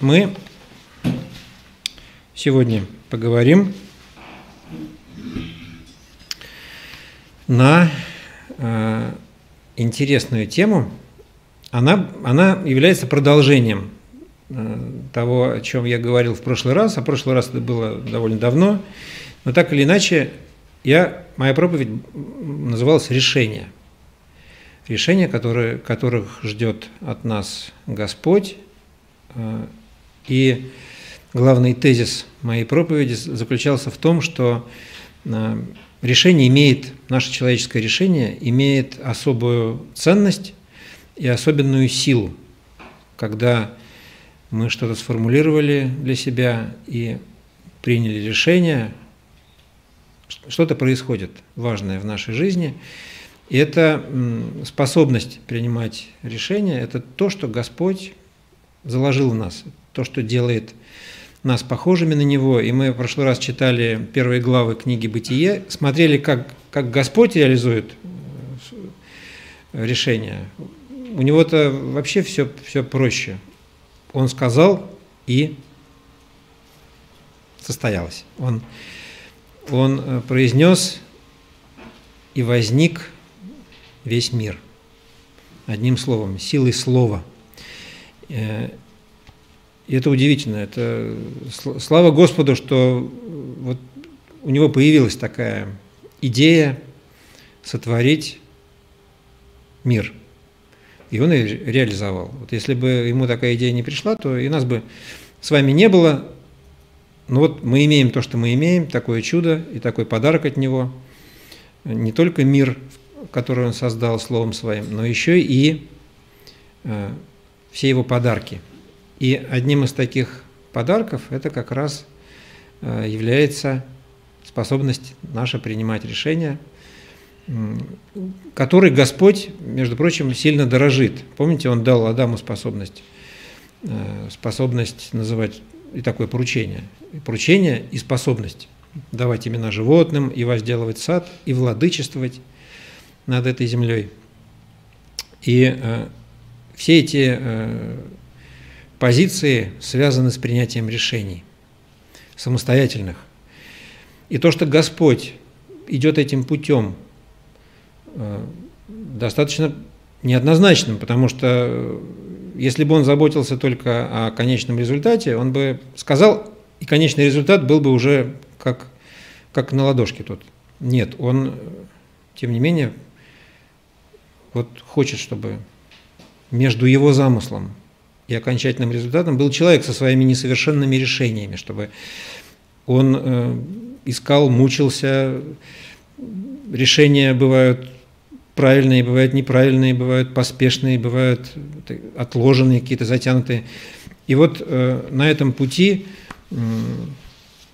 Мы сегодня поговорим на э, интересную тему. Она, она является продолжением э, того, о чем я говорил в прошлый раз. А в прошлый раз это было довольно давно. Но так или иначе, я, моя проповедь называлась «Решение». Решение, которое, которых ждет от нас Господь. Э, и главный тезис моей проповеди заключался в том, что э, решение имеет, наше человеческое решение имеет особую ценность и особенную силу, когда мы что-то сформулировали для себя и приняли решение, что-то происходит важное в нашей жизни. И это способность принимать решения, это то, что Господь заложил в нас, то, что делает нас похожими на Него. И мы в прошлый раз читали первые главы книги «Бытие», смотрели, как, как Господь реализует э, решение. У него-то вообще все, все проще. Он сказал, и состоялось. Он, он э, произнес, и возник весь мир. Одним словом, силой слова. И это удивительно. Это слава Господу, что вот у него появилась такая идея сотворить мир. И он ее реализовал. Вот если бы ему такая идея не пришла, то и нас бы с вами не было. Но вот мы имеем то, что мы имеем, такое чудо и такой подарок от него. Не только мир, который он создал словом своим, но еще и э, все его подарки – и одним из таких подарков это как раз э, является способность наша принимать решения, которой Господь, между прочим, сильно дорожит. Помните, Он дал Адаму способность, э, способность называть и такое поручение. поручение и способность давать имена животным, и возделывать сад, и владычествовать над этой землей. И э, все эти э, позиции связаны с принятием решений, самостоятельных. И то, что Господь идет этим путем, э, достаточно неоднозначным, потому что э, если бы он заботился только о конечном результате, он бы сказал, и конечный результат был бы уже как, как на ладошке тут. Нет, он, тем не менее, вот хочет, чтобы между его замыслом и окончательным результатом был человек со своими несовершенными решениями, чтобы он э, искал, мучился. Решения бывают правильные, бывают неправильные, бывают поспешные, бывают отложенные, какие-то затянутые. И вот э, на этом пути э,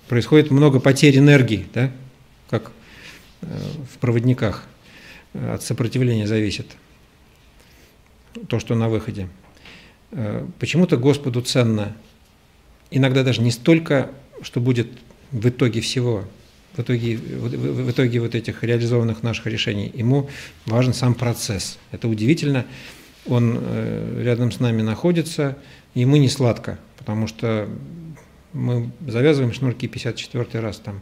происходит много потерь энергии, да, как э, в проводниках. От сопротивления зависит то, что на выходе. Э, почему-то Господу ценно иногда даже не столько, что будет в итоге всего, в итоге, в, итоге вот этих реализованных наших решений. Ему важен сам процесс. Это удивительно. Он э, рядом с нами находится, ему не сладко, потому что мы завязываем шнурки 54 раз там,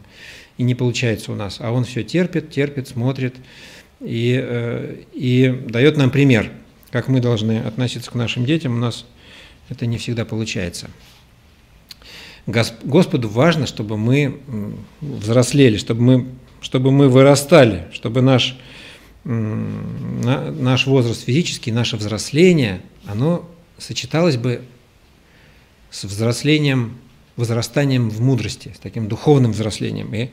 и не получается у нас. А он все терпит, терпит, смотрит и, э, и дает нам пример – как мы должны относиться к нашим детям, у нас это не всегда получается. Господу важно, чтобы мы взрослели, чтобы мы, чтобы мы вырастали, чтобы наш, наш возраст физический, наше взросление, оно сочеталось бы с взрослением, возрастанием в мудрости, с таким духовным взрослением. И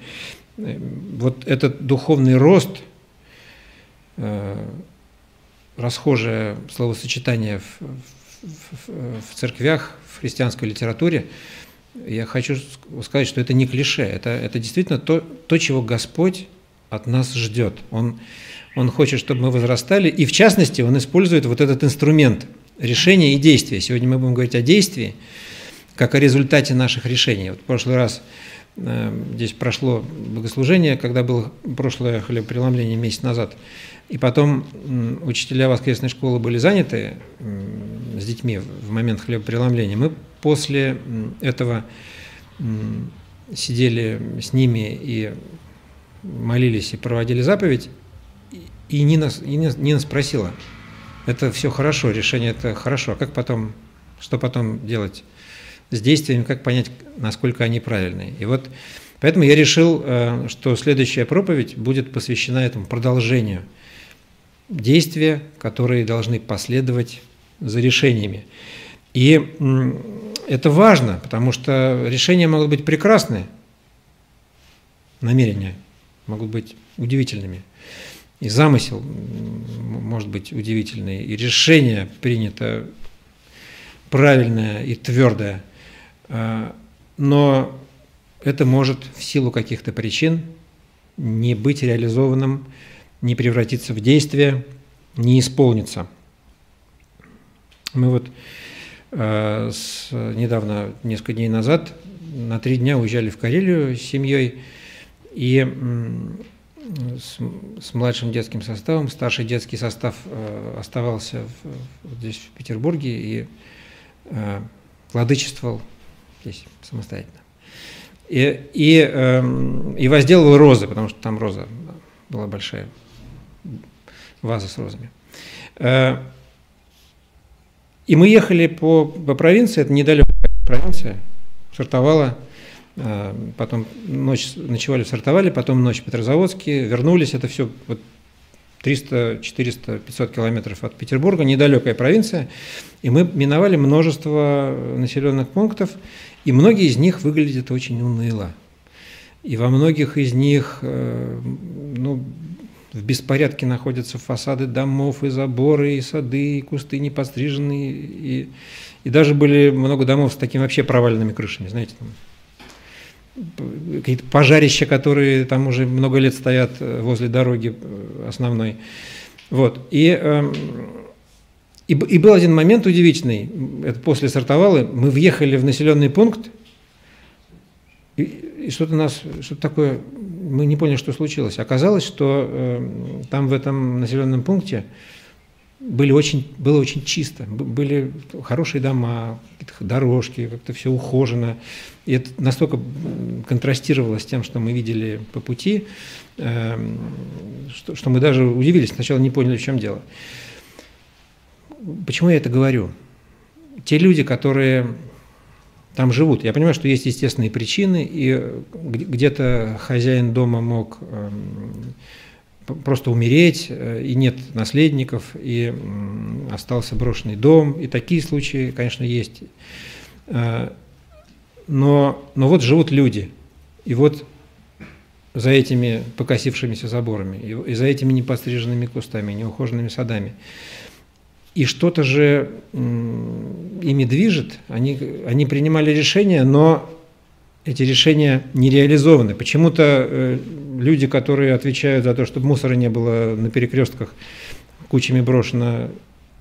э, вот этот духовный рост э, расхожее словосочетание в, в, в церквях, в христианской литературе, я хочу сказать, что это не клише, это, это действительно то, то, чего Господь от нас ждет. Он, он хочет, чтобы мы возрастали, и в частности Он использует вот этот инструмент решения и действия. Сегодня мы будем говорить о действии, как о результате наших решений. Вот в прошлый раз здесь прошло богослужение, когда было прошлое хлебопреломление месяц назад – и потом учителя воскресной школы были заняты с детьми в момент хлебопреломления. Мы после этого сидели с ними и молились и проводили заповедь, и Нина, Нина спросила, это все хорошо, решение это хорошо, а как потом, что потом делать с действиями, как понять, насколько они правильные. И вот поэтому я решил, э, что следующая проповедь будет посвящена этому продолжению действия, которые должны последовать за решениями. И это важно, потому что решения могут быть прекрасные, намерения могут быть удивительными, и замысел может быть удивительный, и решение принято правильное и твердое, но это может в силу каких-то причин не быть реализованным, не превратиться в действие, не исполниться. Мы вот э, с, недавно, несколько дней назад, на три дня уезжали в Карелию с семьей, и с, с младшим детским составом. Старший детский состав э, оставался в, здесь, в Петербурге, и э, владычествовал здесь самостоятельно. И, и, э, и возделывал розы, потому что там роза была большая, ваза с розами. Э, и мы ехали по, по провинции, это недалекая провинция, сортовала а, потом ночь ночевали, сортовали, потом ночь в Петрозаводске, вернулись, это все вот 300, 400, 500 километров от Петербурга, недалекая провинция, и мы миновали множество населенных пунктов, и многие из них выглядят очень уныло. И во многих из них э, ну, в беспорядке находятся фасады домов, и заборы, и сады, и кусты не постриженные, и, и даже были много домов с такими вообще проваленными крышами, знаете, там, какие-то пожарища, которые там уже много лет стоят э, возле дороги э, основной. Вот. И, эм, и, и был один момент удивительный, это после сортовалы, мы въехали в населенный пункт, и, и что-то нас, что-то такое, мы не поняли, что случилось. Оказалось, что э, там в этом населенном пункте были очень, было очень чисто, были хорошие дома, дорожки, как-то все ухожено. И это настолько контрастировало с тем, что мы видели по пути, эм, что, что мы даже удивились, сначала не поняли, в чем дело. Почему я это говорю? Те люди, которые там живут, я понимаю, что есть естественные причины, и где-то хозяин дома мог эм, просто умереть, э, и нет наследников, и остался брошенный дом, и такие случаи, конечно, есть. Э, но, но вот живут люди, и вот за этими покосившимися заборами, и за этими непостриженными кустами, неухоженными садами. И что-то же ими движет, они, они принимали решения, но эти решения не реализованы. Почему-то э, люди, которые отвечают за то, чтобы мусора не было на перекрестках кучами брошено,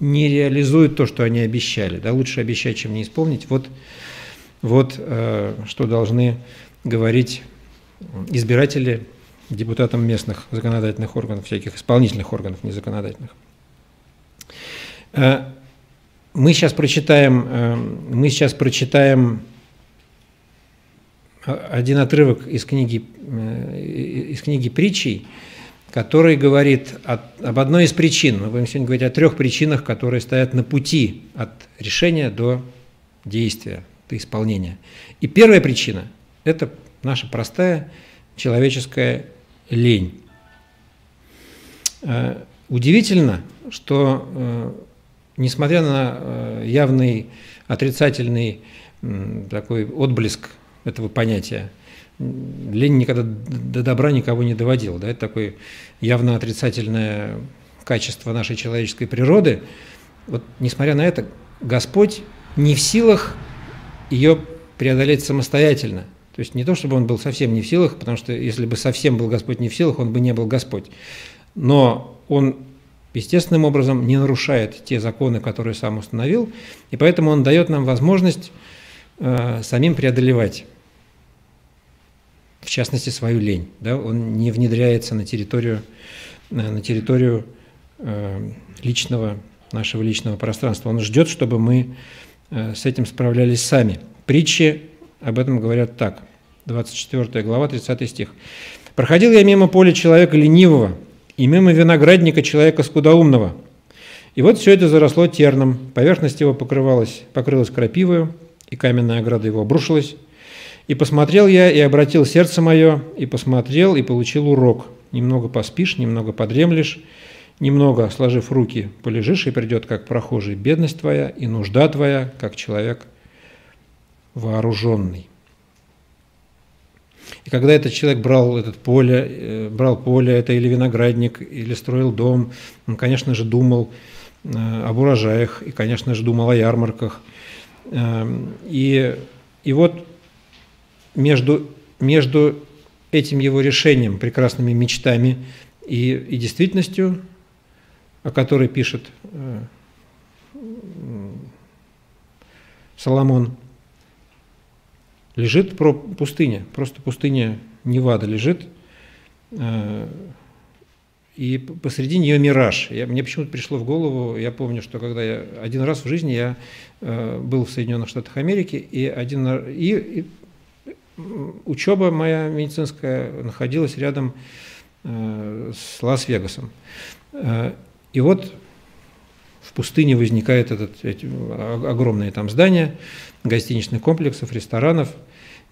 не реализуют то, что они обещали. Да, лучше обещать, чем не исполнить. Вот, вот э, что должны говорить избиратели депутатам местных законодательных органов, всяких исполнительных органов, не законодательных. Э, мы сейчас прочитаем, э, мы сейчас прочитаем один отрывок из книги, э, из книги притчей, который говорит о, об одной из причин. Мы будем сегодня говорить о трех причинах, которые стоят на пути от решения до действия, до исполнения. И первая причина – это наша простая человеческая лень. Э, удивительно, что э, несмотря на явный отрицательный такой отблеск этого понятия. Ленин никогда до добра никого не доводил. Да? Это такое явно отрицательное качество нашей человеческой природы. Вот, несмотря на это, Господь не в силах ее преодолеть самостоятельно. То есть не то, чтобы он был совсем не в силах, потому что если бы совсем был Господь не в силах, он бы не был Господь. Но он естественным образом не нарушает те законы, которые сам установил, и поэтому он дает нам возможность э, самим преодолевать в частности, свою лень. Да? Он не внедряется на территорию, э, на территорию э, личного, нашего личного пространства. Он ждет, чтобы мы с этим справлялись сами. Притчи об этом говорят так. 24 глава, 30 стих. «Проходил я мимо поля человека ленивого, и мимо виноградника человека скудоумного. И вот все это заросло терном, поверхность его покрывалась, покрылась крапивою, и каменная ограда его обрушилась. И посмотрел я, и обратил сердце мое, и посмотрел, и получил урок. Немного поспишь, немного подремлешь, немного, сложив руки, полежишь, и придет, как прохожий, бедность твоя, и нужда твоя, как человек вооруженный. И когда этот человек брал этот поле, э, брал поле, это или виноградник, или строил дом, он, конечно же, думал э, об урожаях, и, конечно же, думал о ярмарках. Эм, и, и вот между, между этим его решением, прекрасными мечтами и, и действительностью, о которой пишет э, Соломон, лежит про пустыня, просто пустыня Невада лежит, э, и посреди нее мираж. Я, мне почему-то пришло в голову, я помню, что когда я один раз в жизни я э, был в Соединенных Штатах Америки, и, один, и, и учеба моя медицинская находилась рядом э, с Лас-Вегасом. И вот пустыне возникает этот, эти огромные там здания, гостиничных комплексов, ресторанов.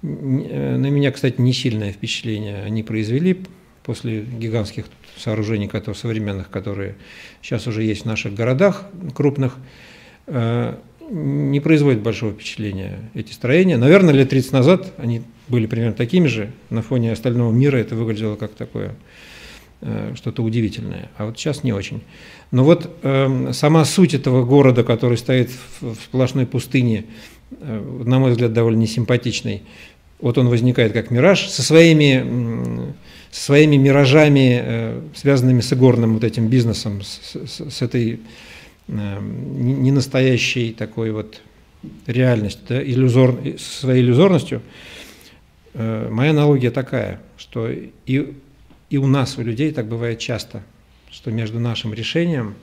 На меня, кстати, не сильное впечатление они произвели после гигантских сооружений которые, современных, которые сейчас уже есть в наших городах крупных. Э, не производят большого впечатления эти строения. Наверное, лет 30 назад они были примерно такими же. На фоне остального мира это выглядело как такое э, что-то удивительное. А вот сейчас не очень. Но вот э, сама суть этого города, который стоит в, в сплошной пустыне, э, на мой взгляд, довольно несимпатичный, вот он возникает как мираж со своими, со своими миражами, э, связанными с игорным вот этим бизнесом, с, с, с этой э, ненастоящей такой вот реальностью, да, иллюзор, со своей иллюзорностью. Э, моя аналогия такая, что и, и у нас, у людей так бывает часто – что между нашим решением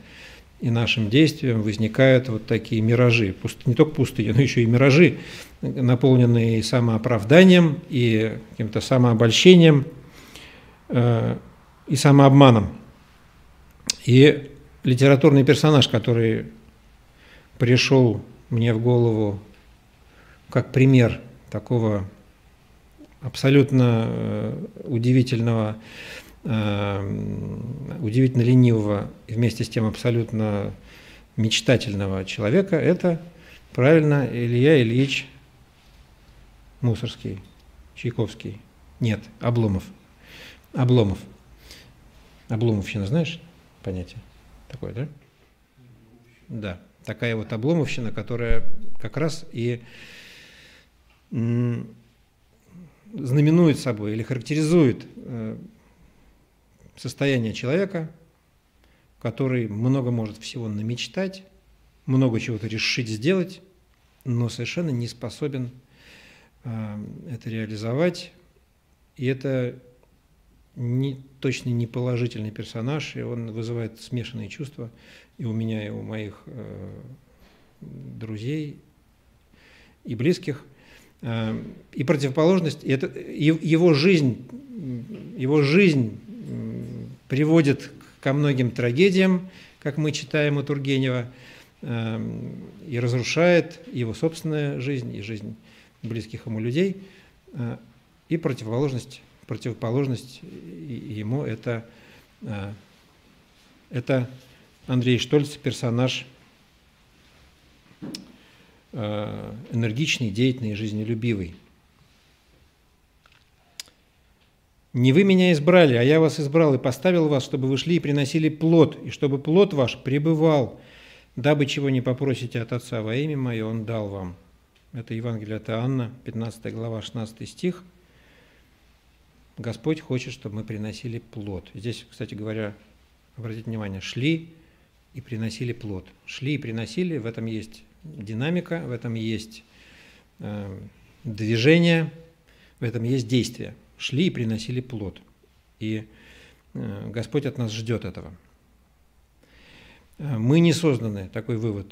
и нашим действием возникают вот такие миражи, не только пустые, но еще и миражи, наполненные самооправданием и каким-то самообольщением э, и самообманом. И литературный персонаж, который пришел мне в голову как пример такого абсолютно э, удивительного Эм, удивительно ленивого и вместе с тем абсолютно мечтательного человека, это правильно Илья Ильич Мусорский, Чайковский. Нет, Обломов. Обломов. Обломовщина, знаешь понятие такое, да? Да, такая вот обломовщина, которая как раз и знаменует собой или характеризует э, состояние человека, который много может всего намечтать, много чего-то решить сделать, но совершенно не способен э, это реализовать. И это не, точно не положительный персонаж, и он вызывает смешанные чувства и у меня, и у моих э, друзей и близких. Э, и противоположность, и это, его жизнь, его жизнь приводит ко многим трагедиям, как мы читаем у Тургенева, эм, и разрушает его собственную жизнь и жизнь близких ему людей. Э, и противоположность, противоположность ему это, э, это Андрей Штольц, персонаж э, энергичный, деятельный, жизнелюбивый. Не вы меня избрали, а я вас избрал и поставил вас, чтобы вы шли и приносили плод, и чтобы плод ваш пребывал, дабы чего не попросите от Отца во имя Мое, Он дал вам. Это Евангелие от Иоанна, 15 глава, 16 стих. Господь хочет, чтобы мы приносили плод. Здесь, кстати говоря, обратите внимание, шли и приносили плод. Шли и приносили, в этом есть динамика, в этом есть э, движение, в этом есть действие – шли и приносили плод. И э, Господь от нас ждет этого. Э, мы не созданы, такой вывод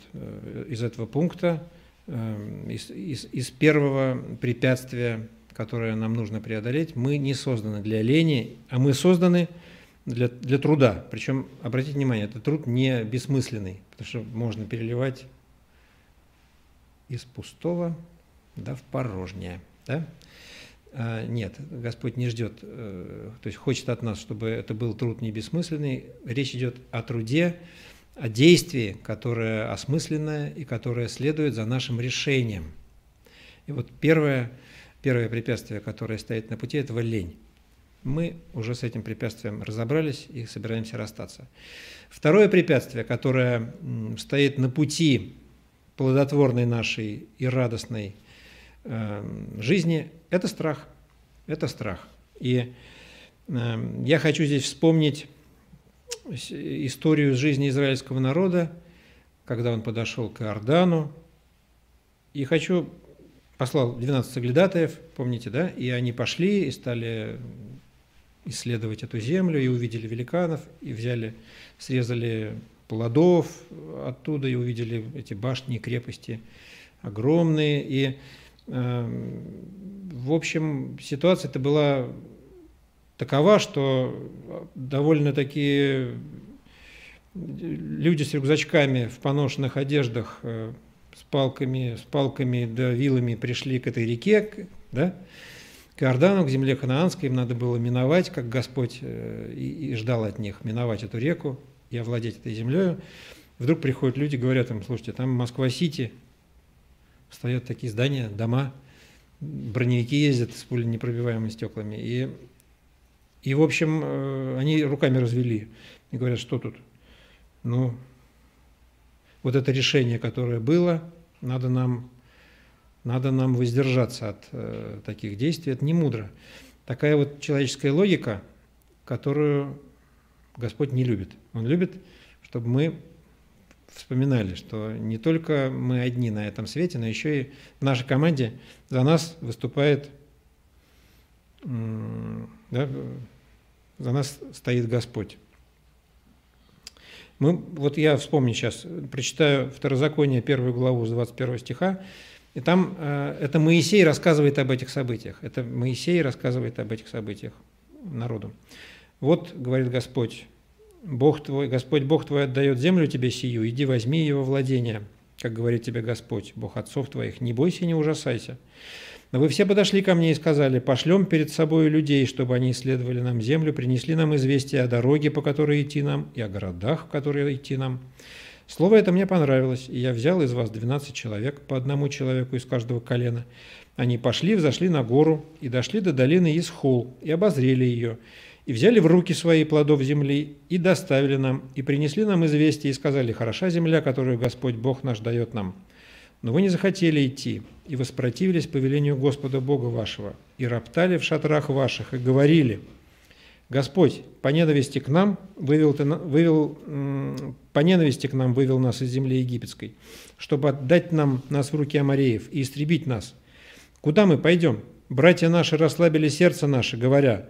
из этого пункта, из, из, из первого препятствия, которое нам нужно преодолеть. Мы не созданы для лени, а мы созданы для, для труда. Причем, обратите внимание, это труд не бессмысленный, потому что можно переливать из пустого да в порожнее. Да? А, нет, Господь не ждет, э, то есть хочет от нас, чтобы это был труд не бессмысленный. Речь идет о труде, о действии, которое осмысленное и которое следует за нашим решением. И вот первое, первое препятствие, которое стоит на пути, это лень. Мы уже с этим препятствием разобрались и собираемся расстаться. Второе препятствие, которое стоит на пути плодотворной нашей и радостной Эм, жизни – это страх. Это страх. И эм, я хочу здесь вспомнить историю жизни израильского народа, когда он подошел к Иордану. И хочу, послал 12 соглядатаев, помните, да? И они пошли и стали исследовать эту землю, и увидели великанов, и взяли, срезали плодов оттуда, и увидели эти башни и крепости огромные. И Эм, в общем, ситуация это была такова, что довольно такие люди с рюкзачками в поношенных одеждах, э, с палками, с палками да вилами пришли к этой реке, да, к Иордану, к земле ханаанской, им надо было миновать, как Господь э, и, и ждал от них, миновать эту реку и овладеть этой землей. Вдруг приходят люди, говорят им, слушайте, там Москва-Сити, стоят такие здания, дома, броневики ездят с пуленепробиваемыми стеклами. И, и, в общем, э, они руками развели и говорят, что тут? Ну, вот это решение, которое было, надо нам, надо нам воздержаться от э, таких действий, это не мудро. Такая вот человеческая логика, которую Господь не любит. Он любит, чтобы мы вспоминали, что не только мы одни на этом свете, но еще и в нашей команде за нас выступает, да, за нас стоит Господь. Мы, вот я вспомню сейчас, прочитаю Второзаконие, первую главу с 21 стиха, и там э, это Моисей рассказывает об этих событиях. Это Моисей рассказывает об этих событиях народу. Вот, говорит Господь, Бог твой, Господь Бог твой отдает землю тебе сию, иди возьми его владение, как говорит тебе Господь, Бог отцов твоих, не бойся не ужасайся. Но вы все подошли ко мне и сказали, пошлем перед собой людей, чтобы они исследовали нам землю, принесли нам известие о дороге, по которой идти нам, и о городах, в которые идти нам. Слово это мне понравилось, и я взял из вас 12 человек, по одному человеку из каждого колена. Они пошли, взошли на гору и дошли до долины Исхол, и обозрели ее, и взяли в руки свои плодов земли, и доставили нам, и принесли нам известие, и сказали, хороша земля, которую Господь Бог наш дает нам. Но вы не захотели идти, и воспротивились повелению Господа Бога вашего, и роптали в шатрах ваших, и говорили, Господь по ненависти к нам вывел, ты, вывел, по ненависти к нам вывел нас из земли египетской, чтобы отдать нам нас в руки Амареев и истребить нас. Куда мы пойдем? Братья наши расслабили сердце наше, говоря,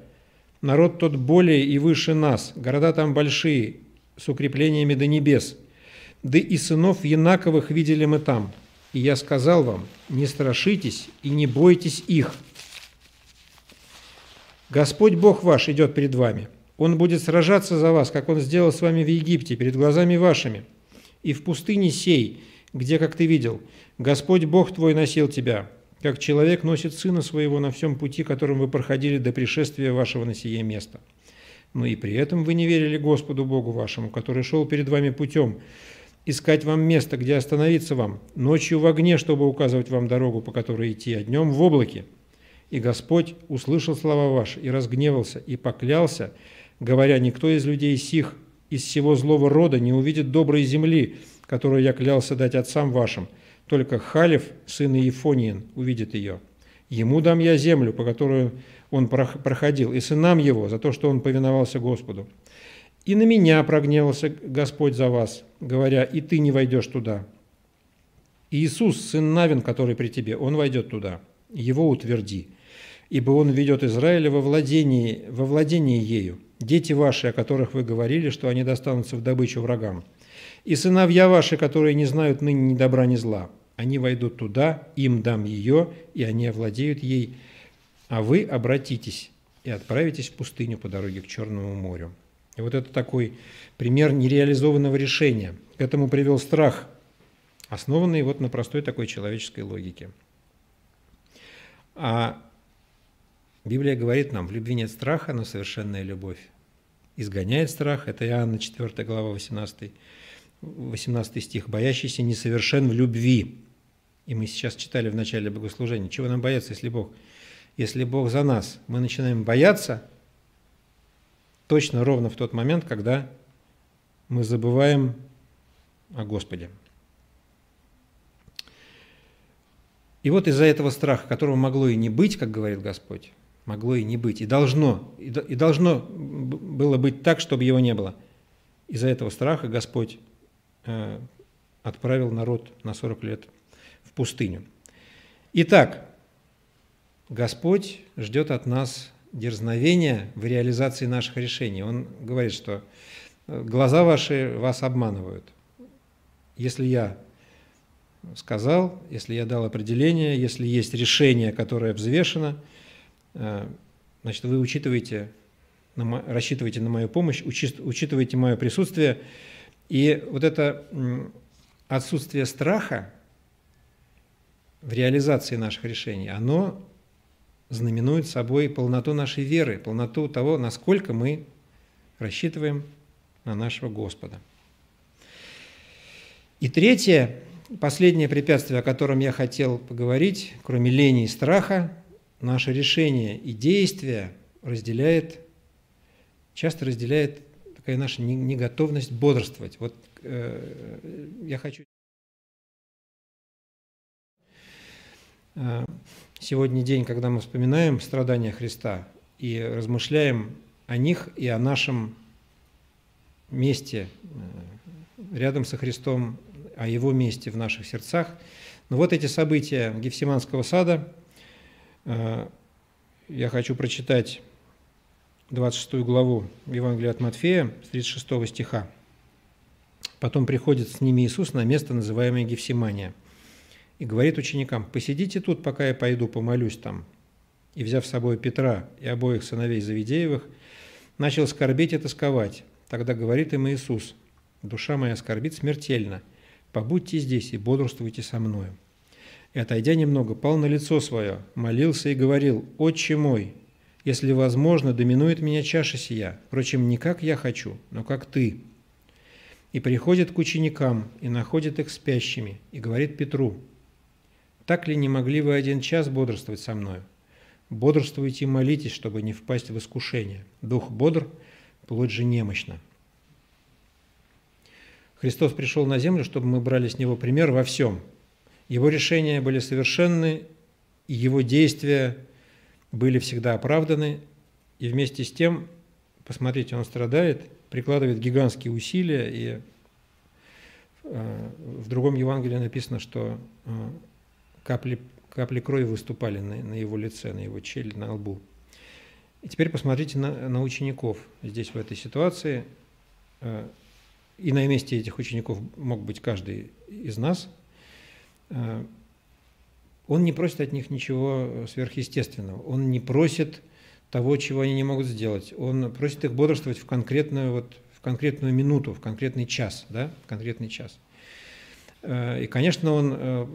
Народ тот более и выше нас, города там большие, с укреплениями до небес. Да и сынов Янаковых видели мы там. И я сказал вам, не страшитесь и не бойтесь их. Господь Бог ваш идет перед вами. Он будет сражаться за вас, как Он сделал с вами в Египте, перед глазами вашими. И в пустыне сей, где, как ты видел, Господь Бог твой носил тебя, как человек носит сына своего на всем пути, которым вы проходили до пришествия вашего на сие место. Но и при этом вы не верили Господу Богу вашему, который шел перед вами путем, искать вам место, где остановиться вам, ночью в огне, чтобы указывать вам дорогу, по которой идти, а днем в облаке. И Господь услышал слова ваши и разгневался, и поклялся, говоря, никто из людей сих, из всего злого рода не увидит доброй земли, которую я клялся дать отцам вашим – только Халев, сын Ефониин, увидит ее. Ему дам я землю, по которой он проходил, и сынам его, за то, что он повиновался Господу. И на меня прогневался Господь за вас, говоря, и ты не войдешь туда. Иисус, сын Навин, который при тебе, он войдет туда. Его утверди, ибо он ведет Израиля во владении, во владении ею. Дети ваши, о которых вы говорили, что они достанутся в добычу врагам и сыновья ваши, которые не знают ныне ни добра, ни зла. Они войдут туда, им дам ее, и они овладеют ей, а вы обратитесь и отправитесь в пустыню по дороге к Черному морю. И вот это такой пример нереализованного решения. К этому привел страх, основанный вот на простой такой человеческой логике. А Библия говорит нам, в любви нет страха, но совершенная любовь. Изгоняет страх, это Иоанна 4 глава 18, 18 стих, боящийся несовершен в любви. И мы сейчас читали в начале богослужения, чего нам бояться, если Бог? Если Бог за нас, мы начинаем бояться точно ровно в тот момент, когда мы забываем о Господе. И вот из-за этого страха, которого могло и не быть, как говорит Господь, могло и не быть, и должно, и должно было быть так, чтобы его не было. Из-за этого страха Господь отправил народ на 40 лет в пустыню. Итак, Господь ждет от нас дерзновения в реализации наших решений. Он говорит, что э, глаза ваши вас обманывают. Если я сказал, если я дал определение, если есть решение, которое взвешено – Э, значит, вы учитываете, рассчитываете на мою помощь, учитываете мое присутствие. И вот это отсутствие страха в реализации наших решений, оно знаменует собой полноту нашей веры, полноту того, насколько мы рассчитываем на нашего Господа. И третье, последнее препятствие, о котором я хотел поговорить, кроме лени и страха, наше решение и действия разделяет, часто разделяет такая наша неготовность бодрствовать. Вот э, я хочу... Сегодня день, когда мы вспоминаем страдания Христа и размышляем о них и о нашем месте э, рядом со Христом, о Его месте в наших сердцах. Но вот эти события Гефсиманского сада – Э, я хочу прочитать 26 главу Евангелия от Матфея, с 36 стиха. Потом приходит с ними Иисус на место, называемое Гефсимания, и говорит ученикам, «Посидите тут, пока я пойду помолюсь там». И, взяв с собой Петра и обоих сыновей Завидеевых, начал скорбеть и тосковать. Тогда говорит им Иисус, «Душа моя скорбит смертельно, побудьте здесь и бодрствуйте со мною» и, отойдя немного, пал на лицо свое, молился и говорил, «Отче мой, если возможно, доминует меня чаша сия, впрочем, не как я хочу, но как ты». И приходит к ученикам, и находит их спящими, и говорит Петру, «Так ли не могли вы один час бодрствовать со мною? Бодрствуйте и молитесь, чтобы не впасть в искушение. Дух бодр, плоть же немощна». Христос пришел на землю, чтобы мы брали с Него пример во всем – его решения были совершенны, и его действия были всегда оправданы, и вместе с тем, посмотрите, он страдает, прикладывает гигантские усилия, и э, в другом Евангелии написано, что э, капли, капли крови выступали на, на его лице, на его челе, на лбу. И теперь посмотрите на, на учеников здесь, в этой ситуации. Э, и на месте этих учеников мог быть каждый из нас – он не просит от них ничего сверхъестественного. Он не просит того, чего они не могут сделать. Он просит их бодрствовать в конкретную, вот, в конкретную минуту, в конкретный час. Да? В конкретный час. Э, и, конечно, он э,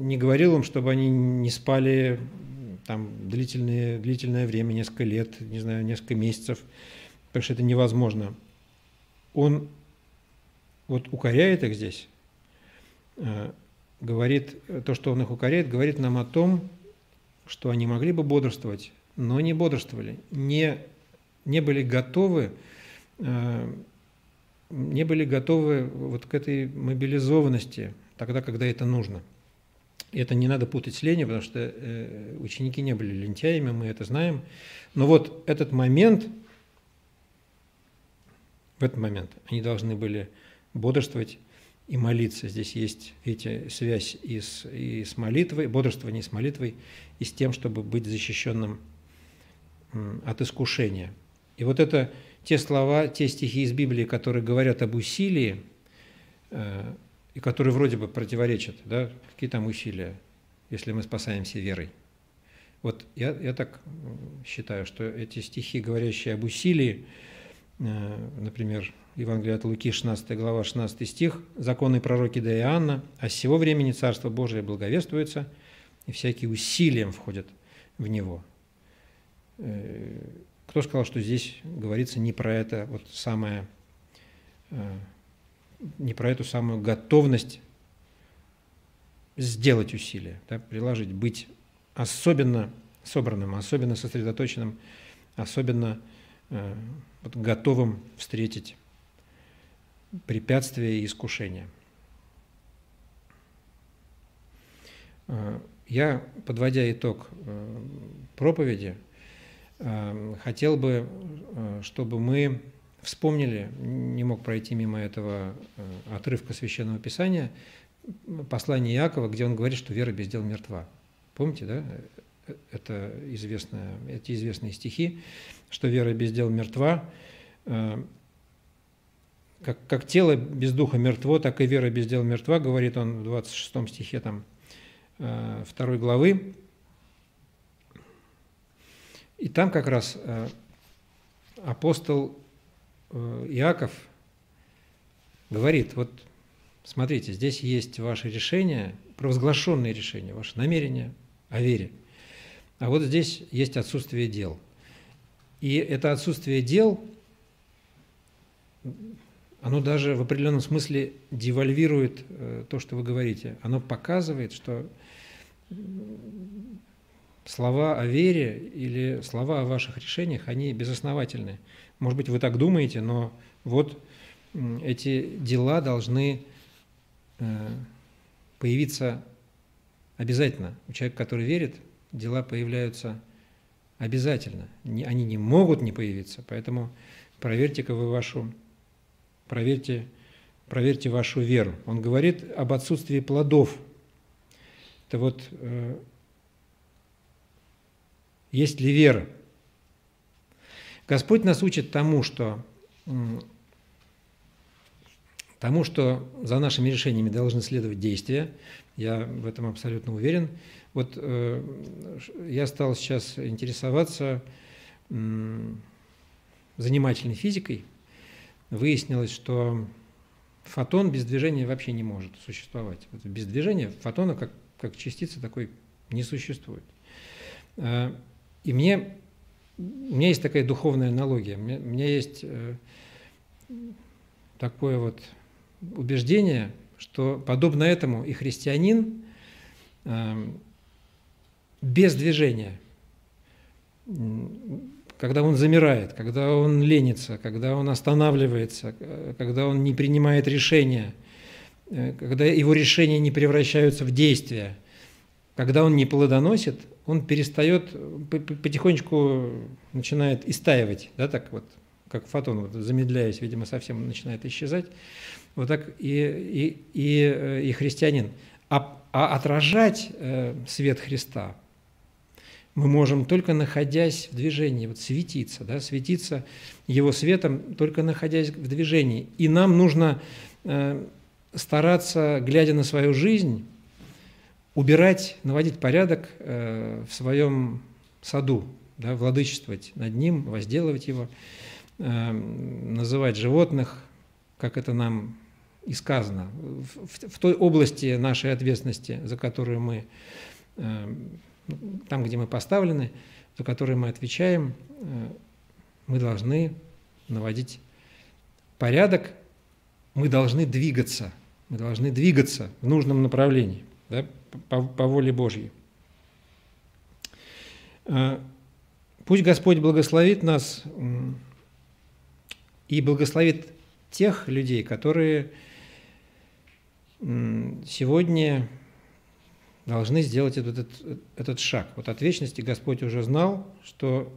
не говорил им, чтобы они не спали там, длительное, длительное время, несколько лет, не знаю, несколько месяцев, потому что это невозможно. Он вот укоряет их здесь, говорит, то, что он их укоряет, говорит нам о том, что они могли бы бодрствовать, но не бодрствовали, не, не были готовы, э, не были готовы вот к этой мобилизованности тогда, когда это нужно. И это не надо путать с ленью, потому что э, ученики не были лентяями, мы это знаем. Но вот этот момент, в этот момент они должны были бодрствовать, и молиться. Здесь есть, видите, связь и с, и с молитвой, бодрствование с молитвой, и с тем, чтобы быть защищенным от искушения. И вот это те слова, те стихи из Библии, которые говорят об усилии, э, и которые вроде бы противоречат, да, какие там усилия, если мы спасаемся верой. Вот я, я так считаю, что эти стихи, говорящие об усилии, э, например, Евангелие от Луки, 16 глава, 16 стих, «Законы пророки да Иоанна, а с сего времени Царство Божие благовествуется, и всякие усилием входят в него». Э, кто сказал, что здесь говорится не про это вот самое, э, не про эту самую готовность сделать усилия, да, приложить, быть особенно собранным, особенно сосредоточенным, особенно э, вот, готовым встретить препятствия и искушения. Э, я, подводя итог э, проповеди, э, хотел бы, чтобы мы вспомнили, не мог пройти мимо этого отрывка Священного Писания, послание Иакова, где он говорит, что вера без дел мертва. Помните, да? Это известное, эти известные стихи, что вера без дел мертва. Э, как, как тело без духа мертво, так и вера без дел мертва, говорит он в 26 стихе там, э, второй главы. И там как раз э, апостол Иаков говорит, вот смотрите, здесь есть ваши решения, провозглашенные решения, ваши намерения – о вере. А вот здесь есть отсутствие дел. И это отсутствие дел, оно даже в определенном смысле девальвирует э, то, что вы говорите. Оно показывает, что слова о вере или слова о ваших решениях, они безосновательны. Может быть, вы так думаете, но вот эти дела должны э, появиться Обязательно. У человека, который верит, дела появляются обязательно. Они не могут не появиться, поэтому проверьте-ка вы вашу, проверьте, проверьте вашу веру. Он говорит об отсутствии плодов. Это вот э, есть ли вера? Господь нас учит тому, что тому, что за нашими решениями должны следовать действия. Я в этом абсолютно уверен. Вот э, я стал сейчас интересоваться э, занимательной физикой. Выяснилось, что фотон без движения вообще не может существовать. Вот без движения фотона как, как частицы такой не существует. Э, и мне, у меня есть такая духовная аналогия. У меня, у меня есть э, такое вот убеждение, что подобно этому и христианин э, без движения, когда он замирает, когда он ленится, когда он останавливается, когда он не принимает решения, э, когда его решения не превращаются в действия, когда он не плодоносит, он перестает, потихонечку начинает истаивать, да, так вот, как фотон, вот, замедляясь, видимо, совсем начинает исчезать. Вот так и, и, и, э, и христианин. А, а отражать э, свет Христа мы можем только находясь в движении, вот светиться, да, светиться Его светом, только находясь в движении. И нам нужно э, стараться, глядя на свою жизнь, убирать, наводить порядок э, в своем саду, да, владычествовать над ним, возделывать его, э, называть животных, как это нам и сказано. В, в той области нашей ответственности, за которую мы, э, там, где мы поставлены, за которую мы отвечаем, э, мы должны наводить порядок, мы должны двигаться, мы должны двигаться в нужном направлении, да, по, по воле Божьей. Э, пусть Господь благословит нас и благословит тех людей, которые сегодня должны сделать этот, этот, этот шаг. Вот от вечности Господь уже знал, что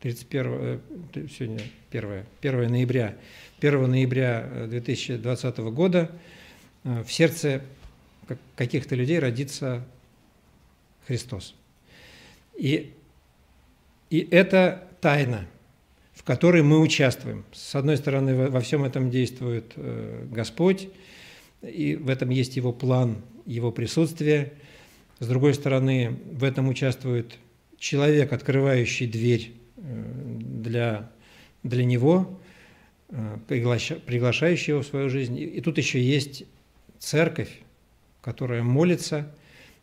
31, э, сегодня 1, 1 ноября, 1 ноября 2020 э, года э, в сердце каких-то людей родится Христос. И, и это тайна, в которой мы участвуем. С одной стороны, во всем этом действует Господь, и в этом есть его план, его присутствие. С другой стороны, в этом участвует человек, открывающий дверь э, для, для него, э, приглашающий его в свою жизнь. И тут еще есть церковь, которая молится,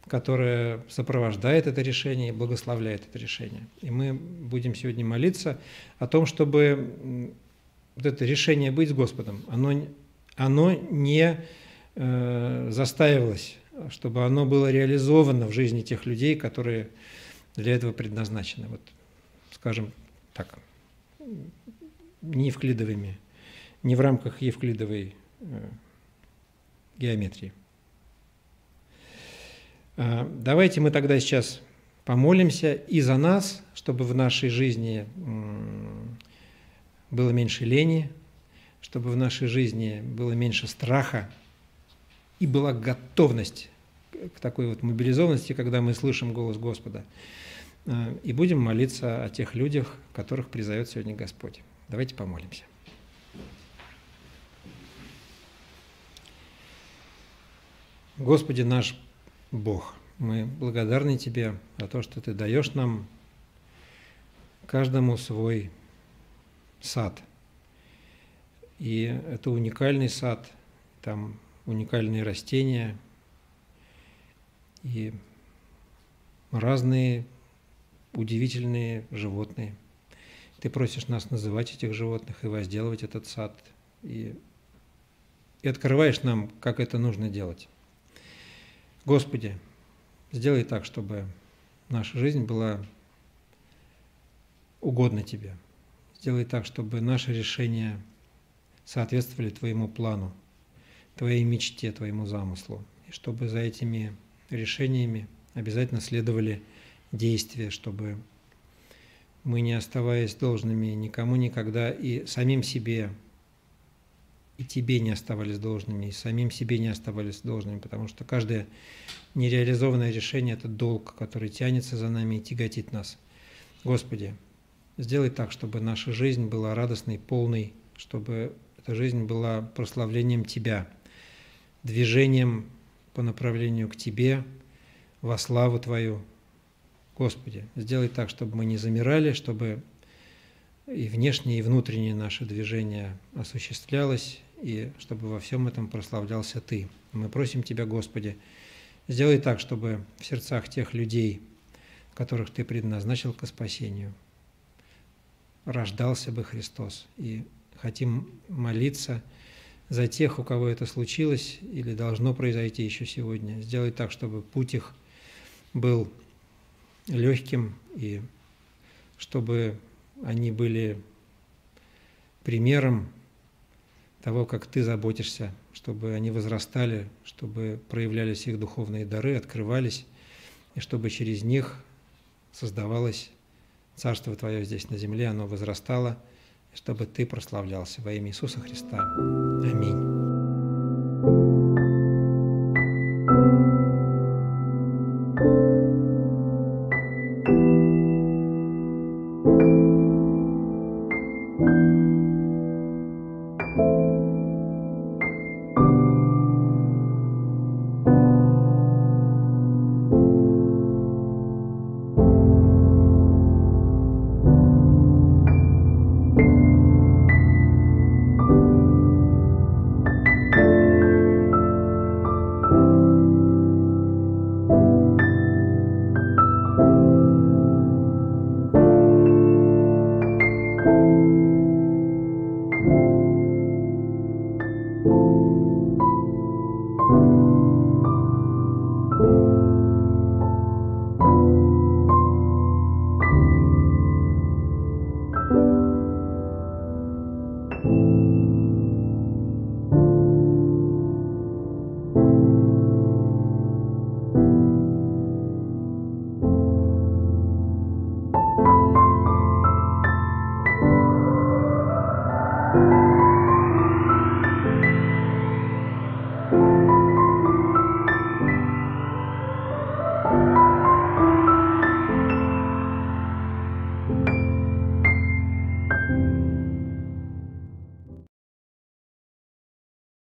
которая сопровождает это решение и благословляет это решение. И мы будем сегодня молиться о том, чтобы вот это решение быть с Господом, оно, оно не застаивалось, чтобы оно было реализовано в жизни тех людей, которые для этого предназначены. Вот, скажем так, не евклидовыми, не в рамках евклидовой э, геометрии. Э, давайте мы тогда сейчас помолимся и за нас, чтобы в нашей жизни было меньше лени, чтобы в нашей жизни было меньше страха и была готовность к такой вот мобилизованности, когда мы слышим голос Господа. Э, и будем молиться о тех людях, которых призовет сегодня Господь. Давайте помолимся. Господи наш Бог, мы благодарны Тебе за то, что Ты даешь нам каждому свой сад. И это уникальный сад, там уникальные растения и разные удивительные животные. Ты просишь нас называть этих животных и возделывать этот сад, и, и открываешь нам, как это нужно делать. Господи, сделай так, чтобы наша жизнь была угодна Тебе. Сделай так, чтобы наши решения соответствовали Твоему плану, Твоей мечте, Твоему замыслу. И чтобы за этими решениями обязательно следовали действия, чтобы мы, не оставаясь должными никому никогда и самим себе, и тебе не оставались должными, и самим себе не оставались должными, потому что каждое нереализованное решение – это долг, который тянется за нами и тяготит нас. Господи, Сделай так, чтобы наша жизнь была радостной, полной, чтобы эта жизнь была прославлением Тебя, движением по направлению к Тебе, во славу Твою. Господи, сделай так, чтобы мы не замирали, чтобы и внешнее, и внутреннее наше движение осуществлялось, и чтобы во всем этом прославлялся Ты. Мы просим Тебя, Господи, сделай так, чтобы в сердцах тех людей, которых Ты предназначил к спасению – рождался бы Христос. И хотим молиться за тех, у кого это случилось или должно произойти еще сегодня. Сделать так, чтобы путь их был легким и чтобы они были примером того, как ты заботишься, чтобы они возрастали, чтобы проявлялись их духовные дары, открывались, и чтобы через них создавалась Царство Твое здесь на земле, оно возрастало, чтобы Ты прославлялся во имя Иисуса Христа. Аминь.